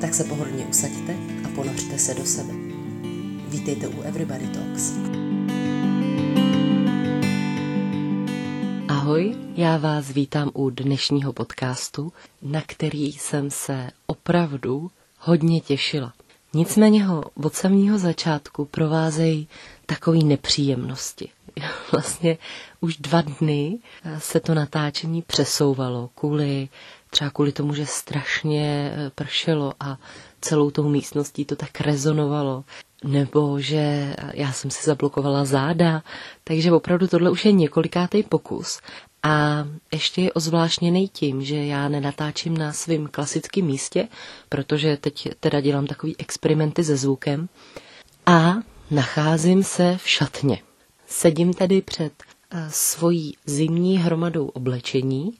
Tak se pohodlně usaďte a ponořte se do sebe. Vítejte u Everybody Talks. Ahoj, já vás vítám u dnešního podcastu, na který jsem se opravdu hodně těšila. Nicméně ho od samého začátku provázejí takové nepříjemnosti. Vlastně už dva dny se to natáčení přesouvalo kvůli třeba kvůli tomu, že strašně eh, pršelo a celou tou místností to tak rezonovalo, nebo že já jsem si zablokovala záda, takže opravdu tohle už je několikátý pokus. A ještě je ozvláštněný tím, že já nenatáčím na svém klasickém místě, protože teď teda dělám takový experimenty se zvukem a nacházím se v šatně. Sedím tady před eh, svojí zimní hromadou oblečení,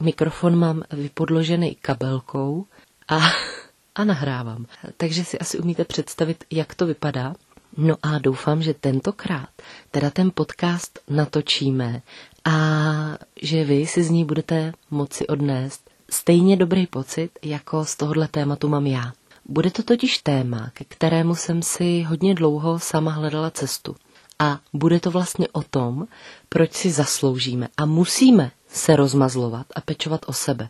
mikrofon mám vypodložený kabelkou a, a nahrávám. Takže si asi umíte představit, jak to vypadá. No a doufám, že tentokrát teda ten podcast natočíme a že vy si z ní budete moci odnést stejně dobrý pocit, jako z tohohle tématu mám já. Bude to totiž téma, ke kterému jsem si hodně dlouho sama hledala cestu. A bude to vlastně o tom, proč si zasloužíme a musíme se rozmazlovat a pečovat o sebe.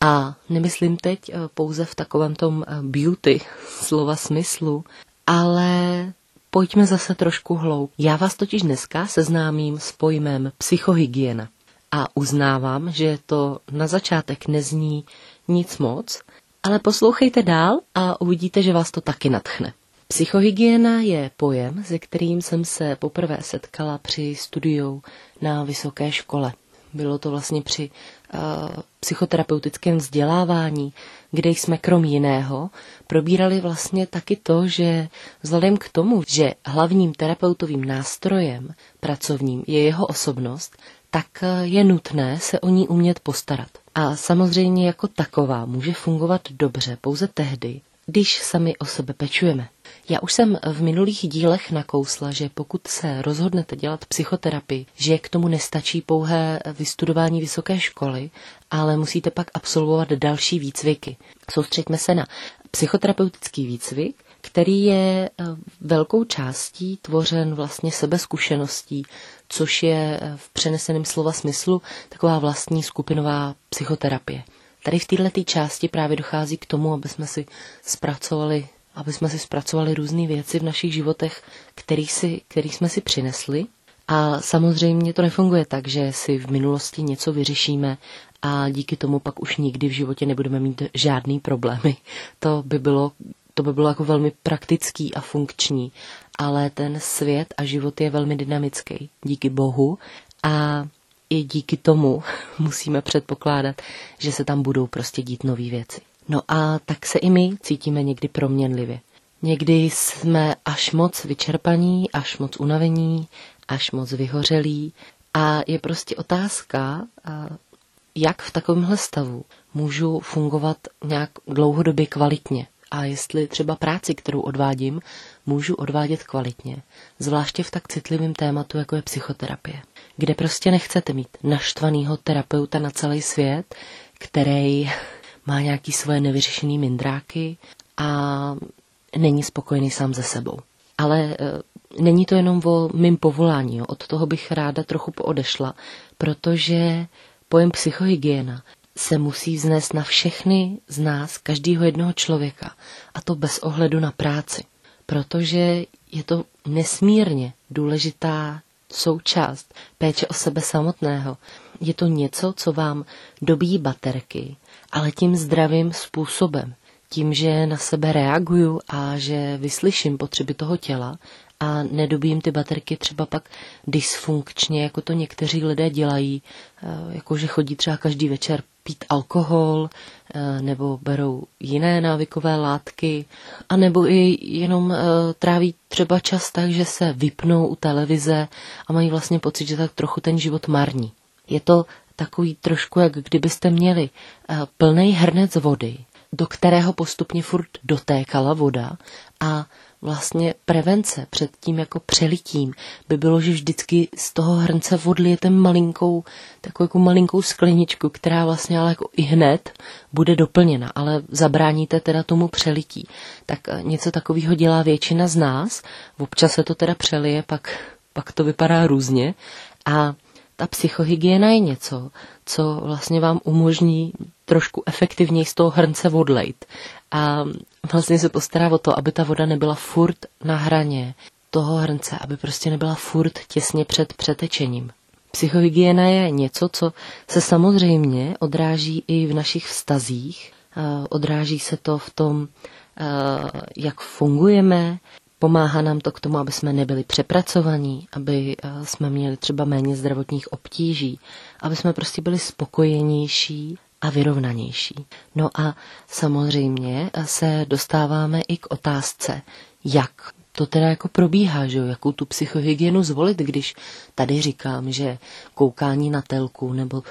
A nemyslím teď eh, pouze v takovém tom eh, beauty slova smyslu, ale pojďme zase trošku hloub. Já vás totiž dneska seznámím s pojmem psychohygiena. A uznávám, že to na začátek nezní nic moc, ale poslouchejte dál a uvidíte, že vás to taky natchne. Psychohygiena je pojem, se kterým jsem se poprvé setkala při studiu na vysoké škole. Bylo to vlastně při uh, psychoterapeutickém vzdělávání, kde jsme krom jiného probírali vlastně taky to, že vzhledem k tomu, že hlavním terapeutovým nástrojem pracovním je jeho osobnost, tak eh, je nutné se o ní umět postarat. A samozřejmě jako taková může fungovat dobře pouze tehdy, když sami o sebe pečujeme. Já už jsem v minulých dílech nakousla, že pokud se rozhodnete dělat psychoterapii, že k tomu nestačí pouhé vystudování vysoké školy, ale musíte pak absolvovat další výcviky. Soustřeďme se na psychoterapeutický výcvik, který je eh, velkou částí tvořen vlastně sebezkušeností, což je eh, v přeneseném slova smyslu taková vlastní skupinová psychoterapie. Tady v této části právě dochází k tomu, aby jsme si zpracovali aby jsme si zpracovali různé věci v našich životech, který, si, který jsme si přinesli. A samozřejmě to nefunguje tak, že si v minulosti něco vyřešíme a díky tomu pak už nikdy v životě nebudeme mít žádný problémy. To by bylo, to by bylo jako velmi praktický a funkční, ale ten svět a život je velmi dynamický, díky Bohu a i díky tomu musíme předpokládat, že se tam budou prostě dít nové věci. No a tak se i my cítíme někdy proměnlivě. Někdy jsme až moc vyčerpaní, až moc unavení, až moc vyhořelí a je prostě otázka, jak v takovémhle stavu můžu fungovat nějak dlouhodobě kvalitně a jestli třeba práci, kterou odvádím, můžu odvádět kvalitně, zvláště v tak citlivém tématu, jako je psychoterapie, kde prostě nechcete mít naštvanýho terapeuta na celý svět, který má nějaký svoje nevyřešené mindráky a není spokojený sám ze sebou. Ale e, není to jenom o mým povolání, jo. od toho bych ráda trochu poodešla, protože pojem psychohygiena se musí vznést na všechny z nás, každého jednoho člověka, a to bez ohledu na práci, protože je to nesmírně důležitá součást péče o sebe samotného. Je to něco, co vám dobíjí baterky, ale tím zdravým způsobem. Tím, že na sebe reaguju a že vyslyším potřeby toho těla a nedobím ty baterky třeba pak dysfunkčně, jako to někteří lidé dělají, eh, jako že chodí třeba každý večer pít alkohol eh, nebo berou jiné návykové látky, a nebo i jenom tráví třeba čas tak, že se vypnou u televize a mají vlastně pocit, že tak trochu ten život marní. Je to takový trošku, jak kdybyste měli plný hrnec vody, do kterého postupně furt dotékala voda a vlastně prevence před tím jako přelitím by bylo, že vždycky z toho hrnce odlijete malinkou, takovou jako malinkou skleničku, která vlastně ale jako i hned bude doplněna, ale zabráníte teda tomu přelití. Tak eh, něco takového dělá většina z nás, občas se to teda přelije, pak, pak to vypadá různě a ta psychohygiena je něco, co vlastně vám umožní trošku efektivněji z toho hrnce odlejt. A vlastně se postará o to, aby ta voda nebyla furt na hraně toho hrnce, aby prostě nebyla furt těsně před přetečením. Psychohygiena je něco, co se samozřejmě odráží i v našich vztazích. Odráží se to v tom, jak fungujeme, Pomáhá nám to k tomu, aby jsme nebyli přepracovaní, aby jsme měli třeba méně zdravotních obtíží, aby jsme prostě byli spokojenější a vyrovnanější. No a samozřejmě se dostáváme i k otázce, jak to teda jako probíhá, že jo, jakou tu psychohygienu zvolit, když tady říkám, že koukání na telku nebo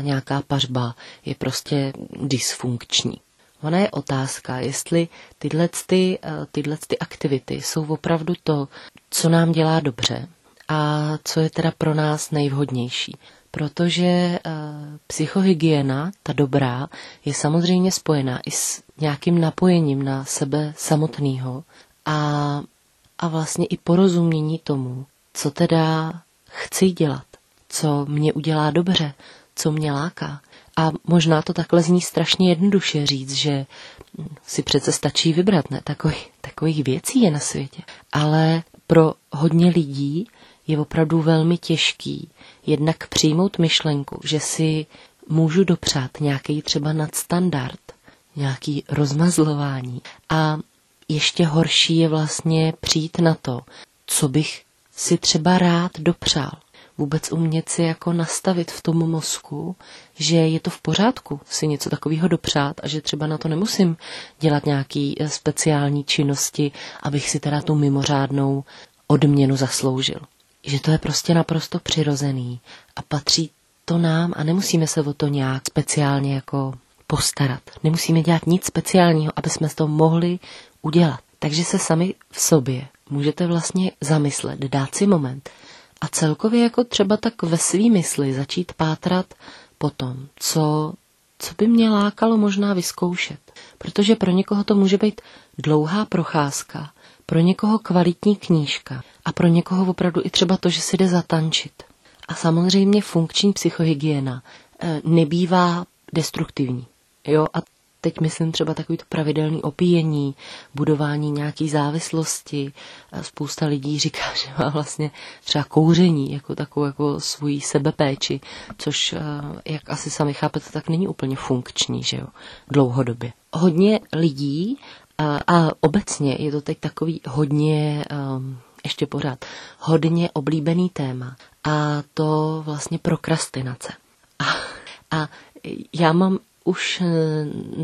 nějaká pařba je prostě dysfunkční. Ona je otázka, jestli tyhle, ty, tyhle ty aktivity jsou opravdu to, co nám dělá dobře a co je teda pro nás nejvhodnější protože uh, psychohygiena, ta dobrá, je samozřejmě spojená i s nějakým napojením na sebe samotného a, a vlastně i porozumění tomu, co teda chci dělat, co mě udělá dobře, co mě láká. A možná to takhle zní strašně jednoduše říct, že si přece stačí vybrat, ne? Takových, takových věcí je na světě. Ale pro hodně lidí je opravdu velmi těžký jednak přijmout myšlenku, že si můžu dopřát nějaký třeba nadstandard, nějaký rozmazlování a ještě horší je vlastně přijít na to, co bych si třeba rád dopřál. Vůbec umět si jako nastavit v tom mozku, že je to v pořádku si něco takového dopřát a že třeba na to nemusím dělat nějaký eh, speciální činnosti, abych si teda tu mimořádnou odměnu zasloužil že to je prostě naprosto přirozený a patří to nám a nemusíme se o to nějak speciálně jako postarat. Nemusíme dělat nic speciálního, aby jsme to mohli udělat. Takže se sami v sobě můžete vlastně zamyslet, dát si moment a celkově jako třeba tak ve svý mysli začít pátrat po tom, co, co by mě lákalo možná vyzkoušet. Protože pro někoho to může být dlouhá procházka, pro někoho kvalitní knížka a pro někoho opravdu i třeba to, že si jde zatančit. A samozřejmě funkční psychohygiena eh, nebývá destruktivní. Jo? A teď myslím třeba takový to pravidelný opíjení, budování nějaký závislosti. Spousta lidí říká, že má vlastně třeba kouření jako takovou jako svoji sebepéči, což, eh, jak asi sami chápete, tak není úplně funkční, že jo, dlouhodobě. Hodně lidí a, a obecně je to teď takový hodně, um, ještě pořád, hodně oblíbený téma. A to vlastně prokrastinace. A, a já mám už eh,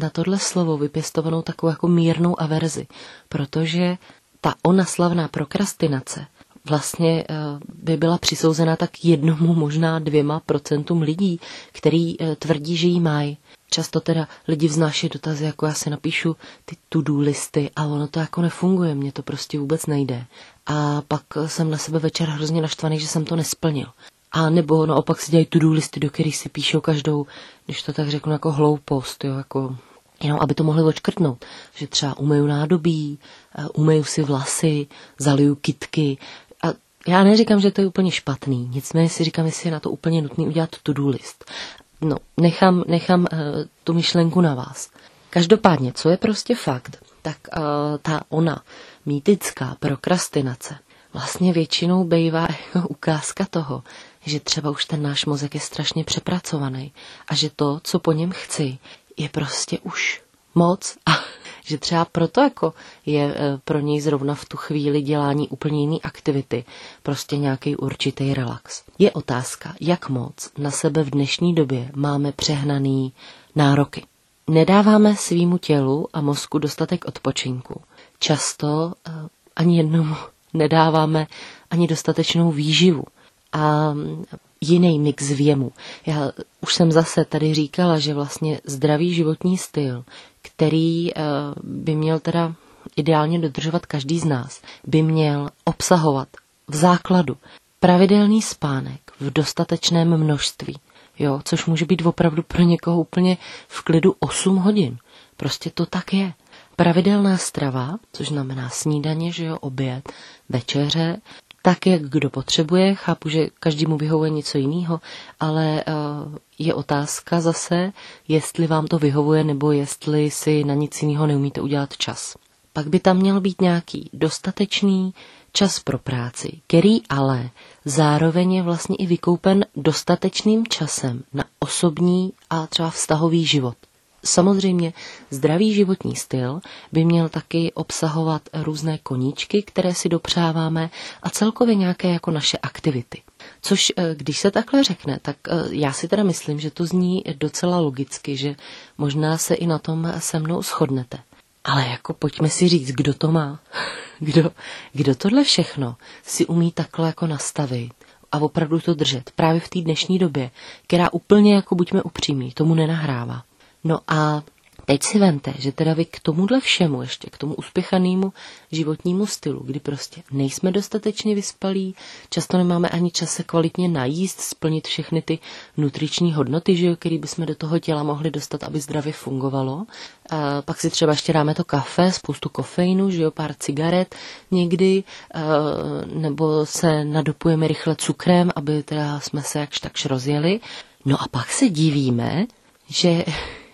na tohle slovo vypěstovanou takovou jako mírnou averzi, protože ta ona slavná prokrastinace vlastně eh, by byla přisouzena tak jednomu, možná dvěma procentům lidí, který eh, tvrdí, že jí mají. Často teda lidi vznáší dotazy, jako já si napíšu ty to-do listy a ono to jako nefunguje, mně to prostě vůbec nejde. A pak jsem na sebe večer hrozně naštvaný, že jsem to nesplnil. A nebo naopak si dělají to-do listy, do kterých si píšou každou, když to tak řeknu, jako hloupost, jo, jako jenom aby to mohli odškrtnout. Že třeba umeju nádobí, eh, umeju si vlasy, zaliju kitky. A já neříkám, že to je úplně špatný, nicméně si říkám, jestli je na to úplně nutný udělat to-do list. No, nechám, nechám uh, tu myšlenku na vás. Každopádně, co je prostě fakt, tak uh, ta ona, mýtická prokrastinace, vlastně většinou bývá jako ukázka toho, že třeba už ten náš mozek je strašně přepracovaný a že to, co po něm chci, je prostě už moc a že třeba proto jako je e, pro něj zrovna v tu chvíli dělání úplně jiný aktivity, prostě nějaký určitý relax. Je otázka, jak moc na sebe v dnešní době máme přehnaný nároky. nedáváme svýmu tělu a mozku dostatek odpočinku. Často uh, ani jednomu nedáváme ani dostatečnou výživu a jiný mix věmu. Já už jsem zase tady říkala, že vlastně zdravý životní styl, který uh, by měl teda ideálně dodržovat každý z nás, by měl obsahovat v základu pravidelný spánek v dostatečném množství, jo, což může být opravdu pro někoho úplně v klidu 8 hodin. Prostě to tak je. Pravidelná strava, což znamená snídaně, že jo, oběd, večeře, tak, jak kdo potřebuje. Chápu, že každému vyhovuje něco jiného, ale uh, je otázka zase, jestli vám to vyhovuje, nebo jestli si na nic jiného neumíte udělat čas. Pak by tam měl být nějaký dostatečný čas pro práci, který ale zároveň je vlastně i vykoupen dostatečným časem na osobní a třeba vztahový život. Samozřejmě zdravý životní styl by měl taky obsahovat různé koníčky, které si dopřáváme a celkově nějaké jako naše aktivity. Což eh, když se takhle řekne, tak eh, já si teda myslím, že to zní docela logicky, že možná se i na tom se mnou shodnete. Ale jako pojďme si říct, kdo to má. Kdo, kdo tohle všechno si umí takhle jako nastavit a opravdu to držet právě v té dnešní době, která úplně jako buďme upřímní, tomu nenahrává. No a teď si vente, že teda vy k tomuhle všemu, ještě k tomu uspěchanému životnímu stylu, kdy prostě nejsme dostatečně vyspalí, často nemáme ani čas se kvalitně najíst, splnit všechny ty nutriční hodnoty, že jo, který bychom do toho těla mohli dostat, aby zdravě fungovalo. A pak si třeba ještě dáme to kafe, spoustu kofeinu, že jo, pár cigaret někdy, nebo se nadopujeme rychle cukrem, aby teda jsme se jakž takž rozjeli. No a pak se divíme, že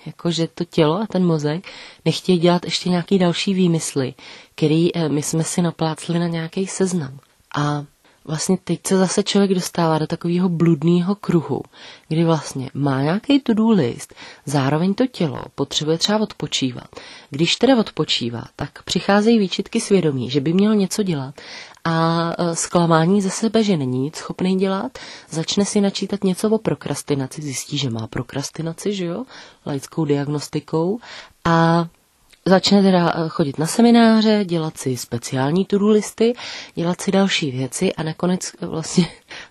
jako že to tělo a ten mozek nechtějí dělat ještě nějaký další výmysly, který eh, my jsme si naplácli na nějaký seznam. A vlastně teď se zase člověk dostává do takového bludného kruhu, kdy vlastně má nějaký to-do list, zároveň to tělo potřebuje třeba odpočívat. Když teda odpočívá, tak přicházejí výčitky svědomí, že by měl něco dělat a e, zklamání ze sebe, že není nic schopný dělat, začne si načítat něco o prokrastinaci, zjistí, že má prokrastinaci, že jo, laickou diagnostikou. A začne teda e, chodit na semináře, dělat si speciální to listy, dělat si další věci a nakonec vlastně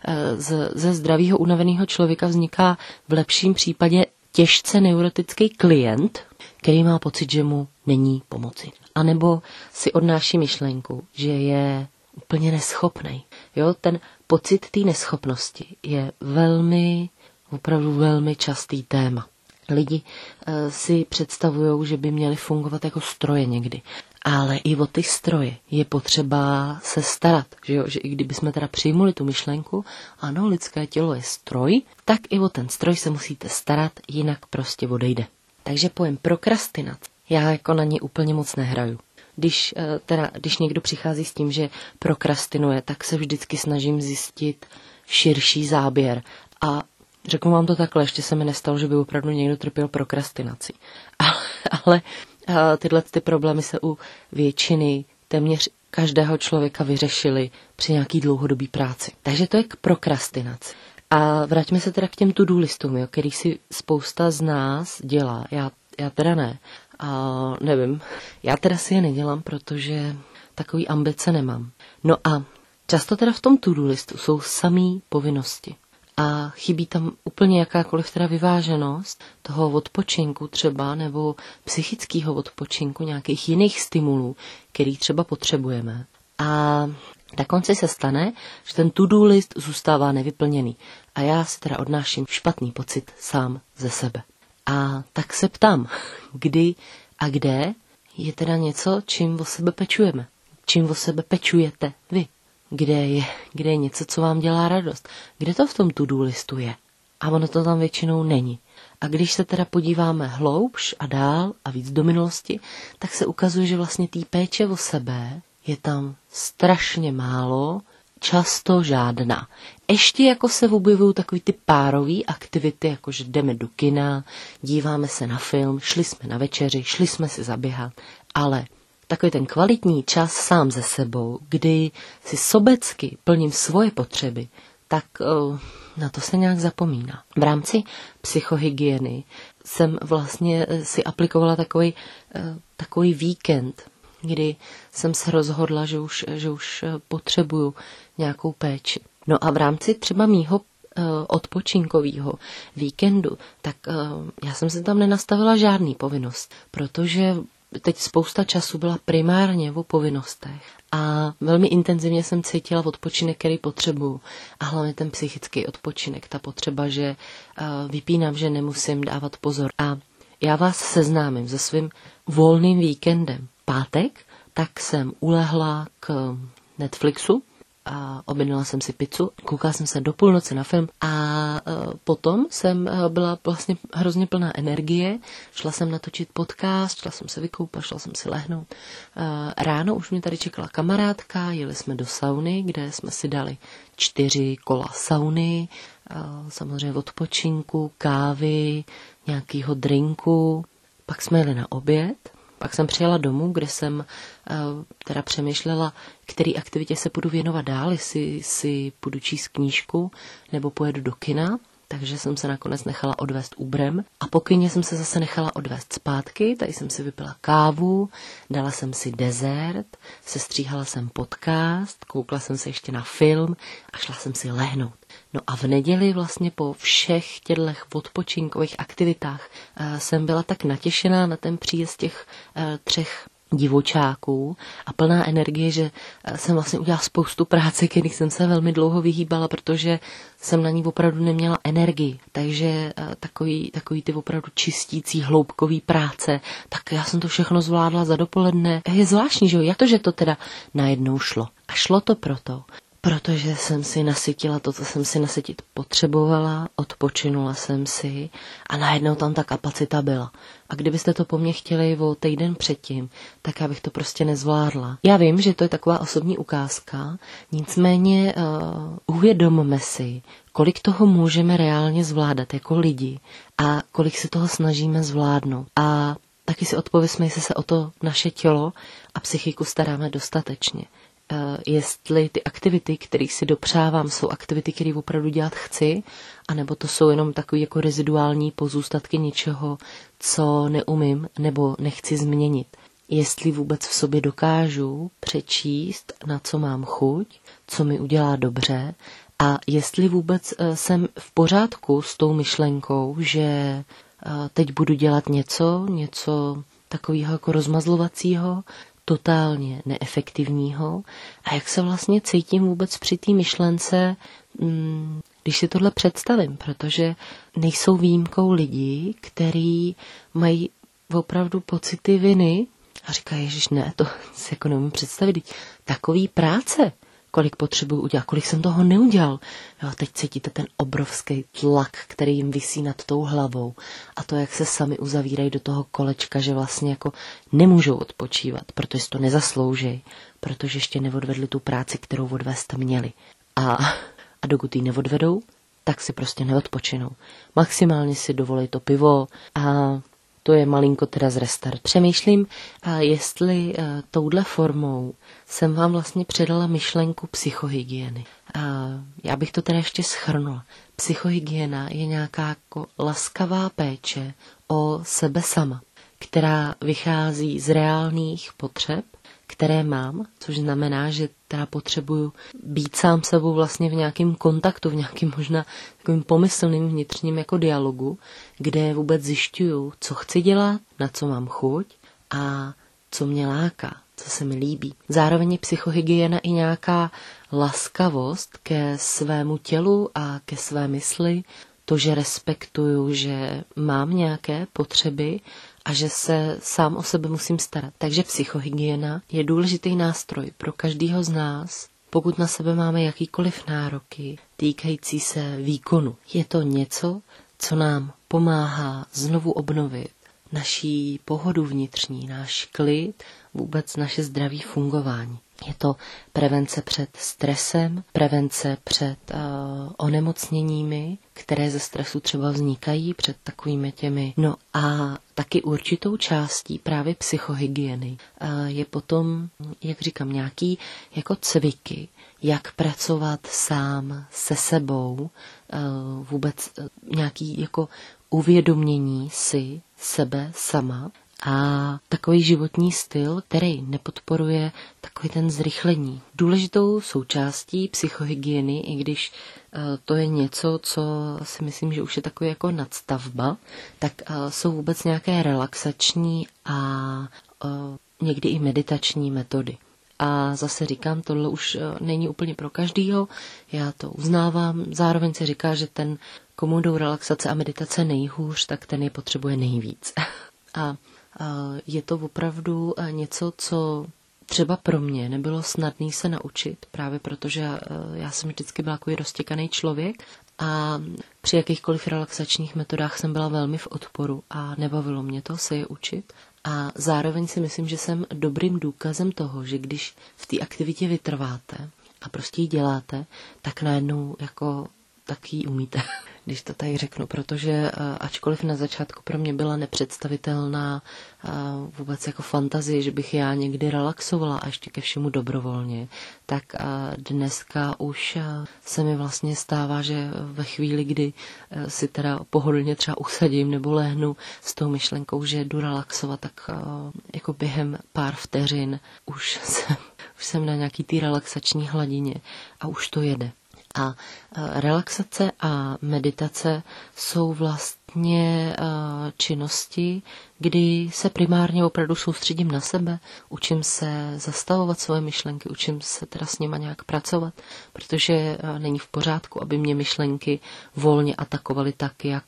e, z, ze zdravého unaveného člověka vzniká v lepším případě těžce neurotický klient, který má pocit, že mu není pomoci. A nebo si odnáší myšlenku, že je úplně neschopný. Jo, ten pocit té neschopnosti je velmi, opravdu velmi častý téma. Lidi e, si představují, že by měli fungovat jako stroje někdy. Ale i o ty stroje je potřeba se starat, že, jo? že i kdyby jsme teda přijmuli tu myšlenku, ano, lidské tělo je stroj, tak i o ten stroj se musíte starat, jinak prostě odejde. Takže pojem prokrastinat, já jako na ně úplně moc nehraju když, eh, teda, když někdo přichází s tím, že prokrastinuje, tak se vždycky snažím zjistit širší záběr. A řeknu vám to takhle, ještě se mi nestalo, že by opravdu někdo trpěl prokrastinací. Ale, eh, tyhle ty problémy se u většiny téměř každého člověka vyřešily při nějaký dlouhodobý práci. Takže to je k prokrastinaci. A vraťme se teda k těm to-do listům, jo, který si spousta z nás dělá. Já, já teda ne. A nevím, já teda si je nedělám, protože takový ambice nemám. No a často teda v tom to-do listu jsou samý povinnosti. A chybí tam úplně jakákoliv teda vyváženost toho odpočinku třeba, nebo psychického odpočinku, nějakých jiných stimulů, který třeba potřebujeme. A na konci se stane, že ten to-do list zůstává nevyplněný. A já si teda odnáším špatný pocit sám ze sebe. A tak se ptám, kdy a kde je teda něco, čím o sebe pečujeme. Čím o sebe pečujete vy. Kde je, kde je něco, co vám dělá radost. Kde to v tom to-do listu je. A ono to tam většinou není. A když se teda podíváme hloubš a dál a víc do minulosti, tak se ukazuje, že vlastně té péče o sebe je tam strašně málo, často žádná. Ještě jako se objevují takový ty párové aktivity, jako že jdeme do kina, díváme se na film, šli jsme na večeři, šli jsme si zaběhat, ale takový ten kvalitní čas sám ze sebou, kdy si sobecky plním svoje potřeby, tak uh, Na to se nějak zapomíná. V rámci psychohygieny jsem vlastně eh, si aplikovala takový, eh, takový víkend, kdy jsem se rozhodla, že už, že už eh, potřebuju nějakou péči. No a v rámci třeba mýho odpočinkového víkendu, tak já jsem se tam nenastavila žádný povinnost, protože teď spousta času byla primárně o povinnostech a velmi intenzivně jsem cítila odpočinek, který potřebuju. A hlavně ten psychický odpočinek, ta potřeba, že vypínám, že nemusím dávat pozor. A já vás seznámím se svým volným víkendem. Pátek, tak jsem ulehla k Netflixu, a objednala jsem si pizzu, koukala jsem se do půlnoci na film a uh, potom jsem uh, byla vlastně hrozně plná energie, šla jsem natočit podcast, šla jsem se vykoupat, šla jsem si lehnout. Uh, ráno už mě tady čekala kamarádka, jeli jsme do sauny, kde jsme si dali čtyři kola sauny, samozřejmě odpočinku, kávy, nějakýho drinku, pak jsme jeli na oběd, pak jsem přijela domů, kde jsem uh, teda přemýšlela, který aktivitě se budu věnovat dál, jestli si půjdu číst knížku nebo pojedu do kina takže jsem se nakonec nechala odvést úbrem a po kyně jsem se zase nechala odvést zpátky, tady jsem si vypila kávu, dala jsem si dezert, sestříhala jsem podcast, koukla jsem se ještě na film a šla jsem si lehnout. No a v neděli vlastně po všech těchto odpočinkových aktivitách uh, jsem byla tak natěšená na ten příjezd těch uh, třech divočáků a plná energie, že eh, jsem vlastně udělala spoustu práce, kterých jsem se velmi dlouho vyhýbala, protože jsem na ní opravdu neměla energii. Takže eh, takový, takový ty opravdu čistící, hloubkový práce, tak já jsem to všechno zvládla za dopoledne. Je zvláštní, že jo, jak to, že to teda najednou šlo. A šlo to proto, protože jsem si nasytila to, co jsem si nasytit potřebovala, odpočinula jsem si a najednou tam ta kapacita byla. A kdybyste to po mně chtěli o týden předtím, tak já bych to prostě nezvládla. Já vím, že to je taková osobní ukázka, nicméně uh, uvědomme si, kolik toho můžeme reálně zvládat jako lidi a kolik se toho snažíme zvládnout. A taky si odpověsme, jestli se o to naše tělo a psychiku staráme dostatečně. Eh, jestli ty aktivity, které si dopřávám, jsou aktivity, které opravdu dělat chci, anebo to jsou jenom takové jako reziduální pozůstatky něčeho, co neumím nebo nechci změnit. Jestli vůbec v sobě dokážu přečíst, na co mám chuť, co mi udělá dobře a jestli vůbec eh, jsem v pořádku s tou myšlenkou, že eh, teď budu dělat něco, něco takového jako rozmazlovacího, totálně neefektivního a jak se vlastně cítím vůbec při té myšlence, mm, když si tohle představím, protože nejsou výjimkou lidi, kteří mají opravdu pocity viny a říkají, Ježiš, ne, to si jako nemůžu představit. Takový práce, kolik potřebuji udělat, kolik jsem toho neudělal. Jo, teď cítíte ten obrovský tlak, který jim visí nad tou hlavou a to, jak se sami uzavírají do toho kolečka, že vlastně jako nemůžou odpočívat, protože to nezaslouží, protože ještě neodvedli tu práci, kterou odvést měli. A, a dokud ji neodvedou, tak si prostě neodpočinou. Maximálně si dovolí to pivo a to je malinko teda z restart. Přemýšlím, jestli touhle formou jsem vám vlastně předala myšlenku psychohygieny. Já bych to teda ještě schrnula. Psychohygiena je nějaká jako laskavá péče o sebe sama, která vychází z reálných potřeb které mám, což znamená, že teda potřebuju být sám sebou vlastně v nějakém kontaktu, v nějakém možná takovým pomyslným vnitřním jako dialogu, kde vůbec zjišťuju, co chci dělat, na co mám chuť a co mě láká, co se mi líbí. Zároveň je psychohygiena i nějaká laskavost ke svému tělu a ke své mysli, to, že respektuju, že mám nějaké potřeby a že se sám o sebe musím starat. Takže psychohygiena je důležitý nástroj pro každého z nás, pokud na sebe máme jakýkoliv nároky týkající se výkonu. Je to něco, co nám pomáhá znovu obnovit naší pohodu vnitřní, náš klid, vůbec naše zdraví fungování. Je to prevence před stresem, prevence před uh, onemocněními, které ze stresu třeba vznikají před takovými těmi. No a taky určitou částí právě psychohygieny. Je potom, jak říkám, nějaký jako cviky, jak pracovat sám se sebou, vůbec nějaký jako uvědomění si sebe sama a takový životní styl, který nepodporuje takový ten zrychlení. Důležitou součástí psychohygieny, i když eh, to je něco, co si myslím, že už je takový jako nadstavba, tak eh, jsou vůbec nějaké relaxační a eh, někdy i meditační metody. A zase říkám, tohle už není úplně pro každýho, já to uznávám. Zároveň se říká, že ten, komu jdou relaxace a meditace nejhůř, tak ten je potřebuje nejvíc. a je to opravdu eh, něco, co třeba pro mě nebylo snadné se naučit, právě protože eh, já jsem vždycky byla takový roztěkaný člověk a při jakýchkoliv relaxačních metodách jsem byla velmi v odporu a nebavilo mě to se je učit. A zároveň si myslím, že jsem dobrým důkazem toho, že když v té aktivitě vytrváte a prostě ji děláte, tak najednou jako tak ji umíte. když to tady řeknu, protože eh, ačkoliv na začátku pro mě byla nepředstavitelná eh, vůbec jako fantazie, že bych já někdy relaxovala a ještě ke všemu dobrovolně, tak eh, dneska už se mi vlastně stává, že ve chvíli, kdy si teda pohodlně třeba usadím nebo lehnu s tou myšlenkou, že jdu relaxovat, tak jako během pár vteřin už jsem, už jsem na nějaký té relaxační hladině a už to jede. A relaxace a meditace jsou vlastně činnosti, kdy se primárně opravdu soustředím na sebe, učím se zastavovat svoje myšlenky, učím se teda s nima nějak pracovat, protože není v pořádku, aby mě myšlenky volně atakovaly tak, jak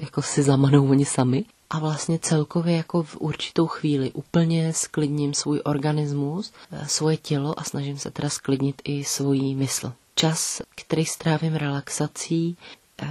jako si zamanou oni sami. A vlastně celkově jako v určitou chvíli úplně sklidním svůj organismus, svoje tělo a snažím se teda sklidnit i svoji mysl. Čas, který strávím relaxací,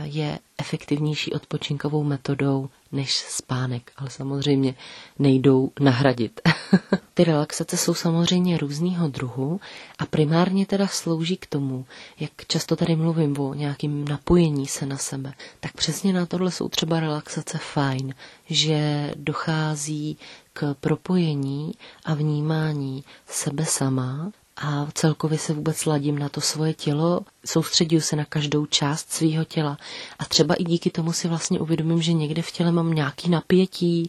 je efektivnější odpočinkovou metodou než spánek, ale samozřejmě nejdou nahradit. Ty relaxace jsou samozřejmě různého druhu a primárně teda slouží k tomu, jak často tady mluvím o nějakým napojení se na sebe, tak přesně na tohle jsou třeba relaxace fajn, že dochází k propojení a vnímání sebe sama a celkově se vůbec ladím na to svoje tělo, soustředím se na každou část svého těla a třeba i díky tomu si vlastně uvědomím, že někde v těle mám nějaký napětí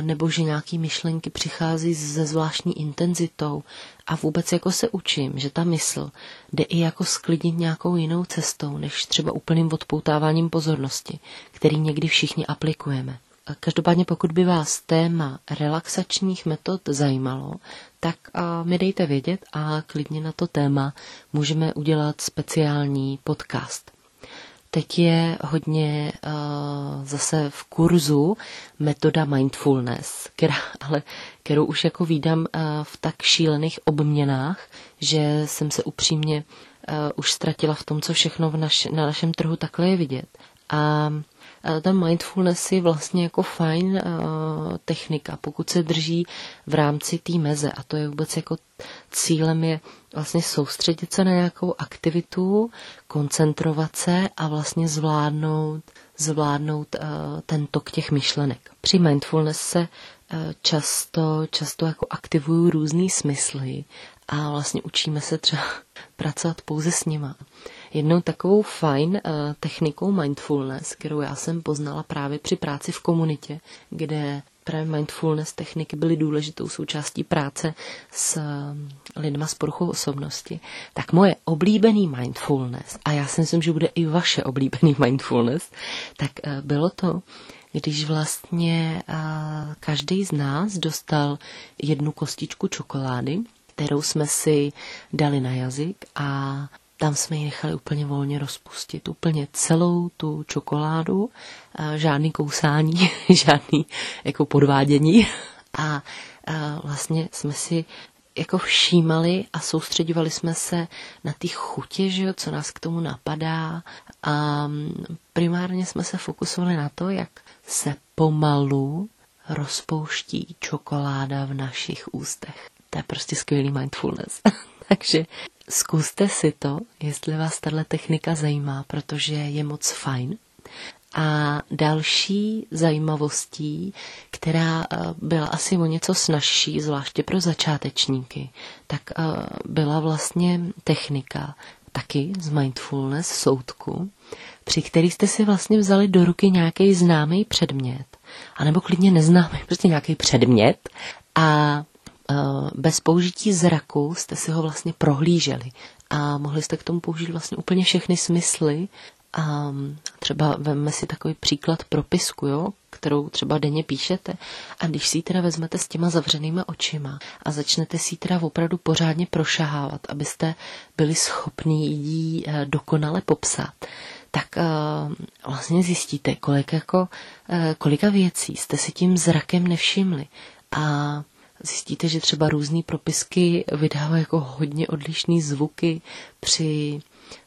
nebo že nějaký myšlenky přichází se zvláštní intenzitou a vůbec jako se učím, že ta mysl jde i jako sklidnit nějakou jinou cestou, než třeba úplným odpoutáváním pozornosti, který někdy všichni aplikujeme. Každopádně pokud by vás téma relaxačních metod zajímalo, tak mi dejte vědět a klidně na to téma můžeme udělat speciální podcast. Teď je hodně uh, zase v kurzu metoda mindfulness, která, ale, kterou už jako výdám uh, v tak šílených obměnách, že jsem se upřímně uh, už ztratila v tom, co všechno v naš, na našem trhu takhle je vidět. A ta mindfulness je vlastně jako fajn technika, pokud se drží v rámci té meze a to je vůbec jako cílem je vlastně soustředit se na nějakou aktivitu, koncentrovat se a vlastně zvládnout, zvládnout ten tok těch myšlenek. Při mindfulness se často, často jako aktivují různý smysly a vlastně učíme se třeba pracovat pouze s nima. Jednou takovou fajn uh, technikou mindfulness, kterou já jsem poznala právě při práci v komunitě, kde právě mindfulness techniky byly důležitou součástí práce s uh, lidma s poruchou osobnosti, tak moje oblíbený mindfulness, a já si myslím, že bude i vaše oblíbený mindfulness, tak uh, bylo to, když vlastně každý z nás dostal jednu kostičku čokolády, kterou jsme si dali na jazyk a tam jsme ji nechali úplně volně rozpustit, úplně celou tu čokoládu, žádný kousání, žádný jako podvádění a vlastně jsme si jako všímali a soustředovali jsme se na ty chutě, že jo, co nás k tomu napadá a primárně jsme se fokusovali na to, jak se pomalu rozpouští čokoláda v našich ústech. To je prostě skvělý mindfulness. Takže zkuste si to, jestli vás tahle technika zajímá, protože je moc fajn. A další zajímavostí, která eh, byla asi o něco snažší, zvláště pro začátečníky, tak eh, byla vlastně technika taky z mindfulness soudku, při který jste si vlastně vzali do ruky nějaký známý předmět, anebo klidně neznámý, prostě nějaký předmět a bez použití zraku jste si ho vlastně prohlíželi a mohli jste k tomu použít vlastně úplně všechny smysly a třeba veme si takový příklad propisku, jo, kterou třeba denně píšete. A když si ji teda vezmete s těma zavřenýma očima a začnete si ji teda opravdu pořádně prošahávat, abyste byli schopni ji eh, dokonale popsat, tak uh, vlastně zjistíte, kolik jako, kolika věcí jste si tím zrakem nevšimli. A zjistíte, že třeba různé propisky vydávají jako hodně odlišné zvuky při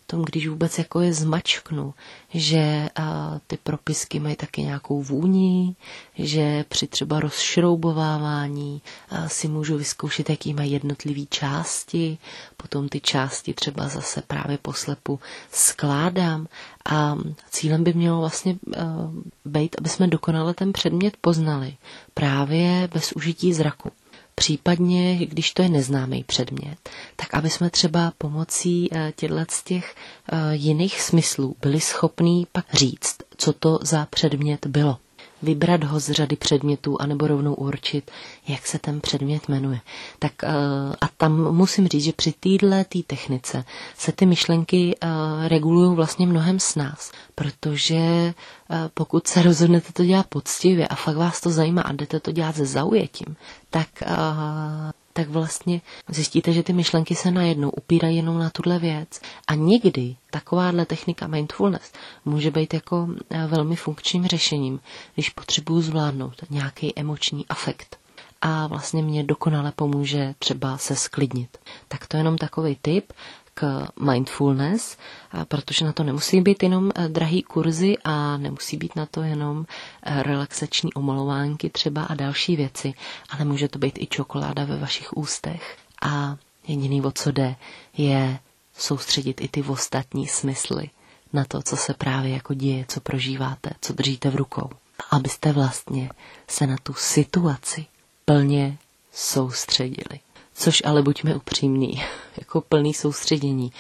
tom, když vůbec jako je zmačknu, že a, ty propisky mají taky nějakou vůni, že při třeba rozšroubovávání a, si můžu vyzkoušet, jaký mají jednotlivý části, potom ty části třeba zase právě poslepu skládám a cílem by mělo vlastně a, být, aby jsme dokonale ten předmět poznali právě bez užití zraku. Případně, když to je neznámý předmět, tak aby jsme třeba pomocí eh, těchto z těch eh, jiných smyslů byli schopní pak říct, co to za předmět bylo vybrat ho z řady předmětů, anebo rovnou určit, jak se ten předmět jmenuje. Tak eh, a tam musím říct, že při téhle tý technice se ty myšlenky eh, regulují vlastně mnohem s nás, protože eh, pokud se rozhodnete to dělat poctivě a fakt vás to zajímá a jdete to dělat se zaujetím, tak tak vlastně zjistíte, že ty myšlenky se najednou upírají jenom na tuhle věc. A někdy takováhle technika mindfulness může být jako eh, velmi funkčním řešením, když potřebuju zvládnout nějaký emoční afekt a vlastně mě dokonale pomůže třeba se sklidnit. Tak to je jenom takový tip k mindfulness, protože na to nemusí být jenom eh, drahý kurzy a nemusí být na to jenom eh, relaxační omalovánky třeba a další věci, ale může to být i čokoláda ve vašich ústech. A jediný, o co jde, je soustředit i ty ostatní smysly na to, co se právě jako děje, co prožíváte, co držíte v rukou. Abyste vlastně se na tu situaci plně soustředili. Což ale buďme upřímní, jako plný soustředění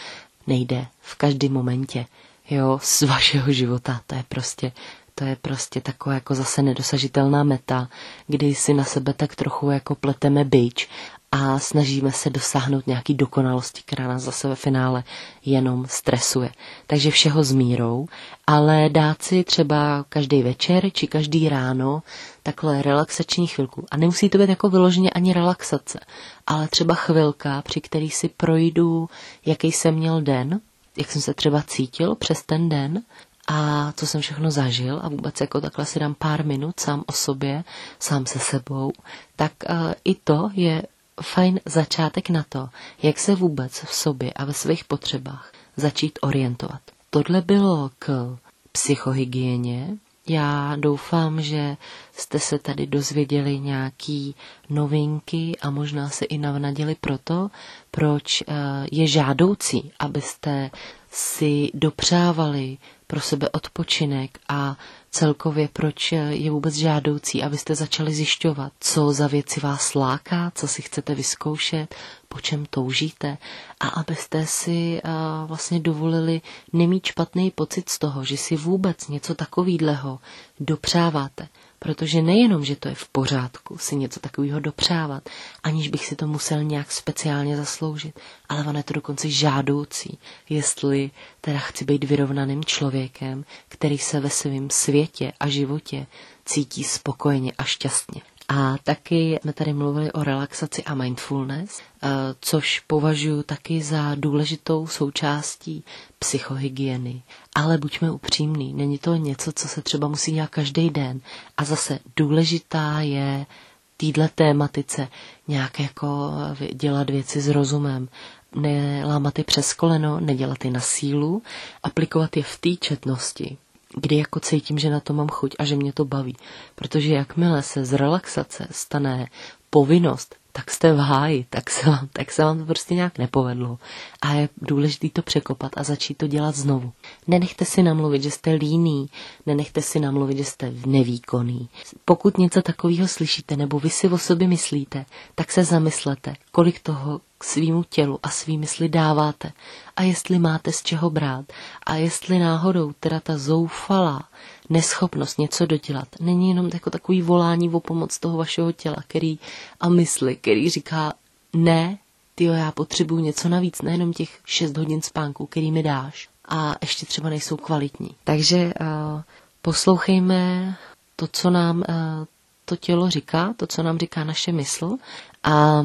nejde v každém momentě, jo, z vašeho života. To je prostě, to je prostě taková jako zase nedosažitelná meta, kdy si na sebe tak trochu jako pleteme byč a snažíme se dosáhnout nějaký dokonalosti, která nás zase ve finále jenom stresuje. Takže všeho s mírou, ale dát si třeba každý večer či každý ráno takhle relaxační chvilku. A nemusí to být jako vyloženě ani relaxace, ale třeba chvilka, při který si projdu, jaký jsem měl den, jak jsem se třeba cítil přes ten den a co jsem všechno zažil a vůbec jako takhle si dám pár minut sám o sobě, sám se sebou, tak uh, i to je fajn začátek na to, jak se vůbec v sobě a ve svých potřebách začít orientovat. Tohle bylo k psychohygieně. Já doufám, že jste se tady dozvěděli nějaký novinky a možná se i navnadili proto, proč eh, je žádoucí, abyste si dopřávali pro sebe odpočinek a celkově proč je vůbec žádoucí, abyste začali zjišťovat, co za věci vás láká, co si chcete vyzkoušet, po čem toužíte a abyste si vlastně dovolili nemít špatný pocit z toho, že si vůbec něco takového dopřáváte. Protože nejenom, že to je v pořádku si něco takového dopřávat, aniž bych si to musel nějak speciálně zasloužit, ale ono je to dokonce žádoucí, jestli teda chci být vyrovnaným člověkem, který se ve svém světě a životě cítí spokojeně a šťastně. A taky jsme tady mluvili o relaxaci a mindfulness, eh, což považuji taky za důležitou součástí psychohygieny. Ale buďme upřímní, není to něco, co se třeba musí dělat každý den. A zase důležitá je týdle tématice nějak jako dělat věci s rozumem, nelámat je přes koleno, nedělat je na sílu, aplikovat je v té četnosti, kdy jako cítím, že na to mám chuť a že mě to baví. Protože jakmile se z relaxace stane povinnost, tak jste v háji, tak se, vám, tak se vám to prostě nějak nepovedlo. A je důležité to překopat a začít to dělat znovu. Nenechte si namluvit, že jste líný, nenechte si namluvit, že jste nevýkonný. Pokud něco takového slyšíte nebo vy si o sobě myslíte, tak se zamyslete, kolik toho k svýmu tělu a svý mysli dáváte a jestli máte z čeho brát a jestli náhodou teda ta zoufalá neschopnost něco dodělat není jenom jako takový volání o pomoc toho vašeho těla který, a mysli, který říká ne, ty já potřebuju něco navíc, nejenom těch 6 hodin spánku, který mi dáš a ještě třeba nejsou kvalitní. Takže uh, poslouchejme to, co nám uh, to tělo říká, to, co nám říká naše mysl a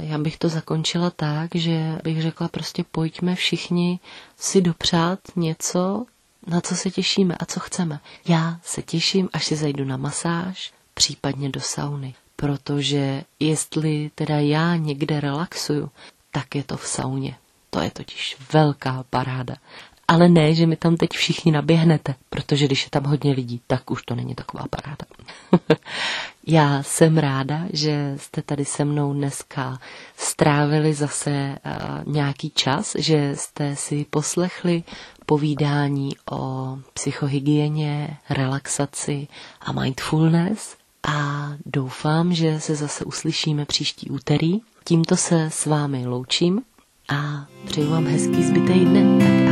já bych to zakončila tak, že bych řekla prostě pojďme všichni si dopřát něco, na co se těšíme a co chceme. Já se těším, až si zajdu na masáž, případně do sauny. Protože jestli teda já někde relaxuju, tak je to v sauně. To je totiž velká paráda. Ale ne, že mi tam teď všichni naběhnete, protože když je tam hodně lidí, tak už to není taková paráda. Já jsem ráda, že jste tady se mnou dneska strávili zase uh, nějaký čas, že jste si poslechli povídání o psychohygieně, relaxaci a mindfulness a doufám, že se zase uslyšíme příští úterý. Tímto se s vámi loučím a přeju vám hezký zbytej dne.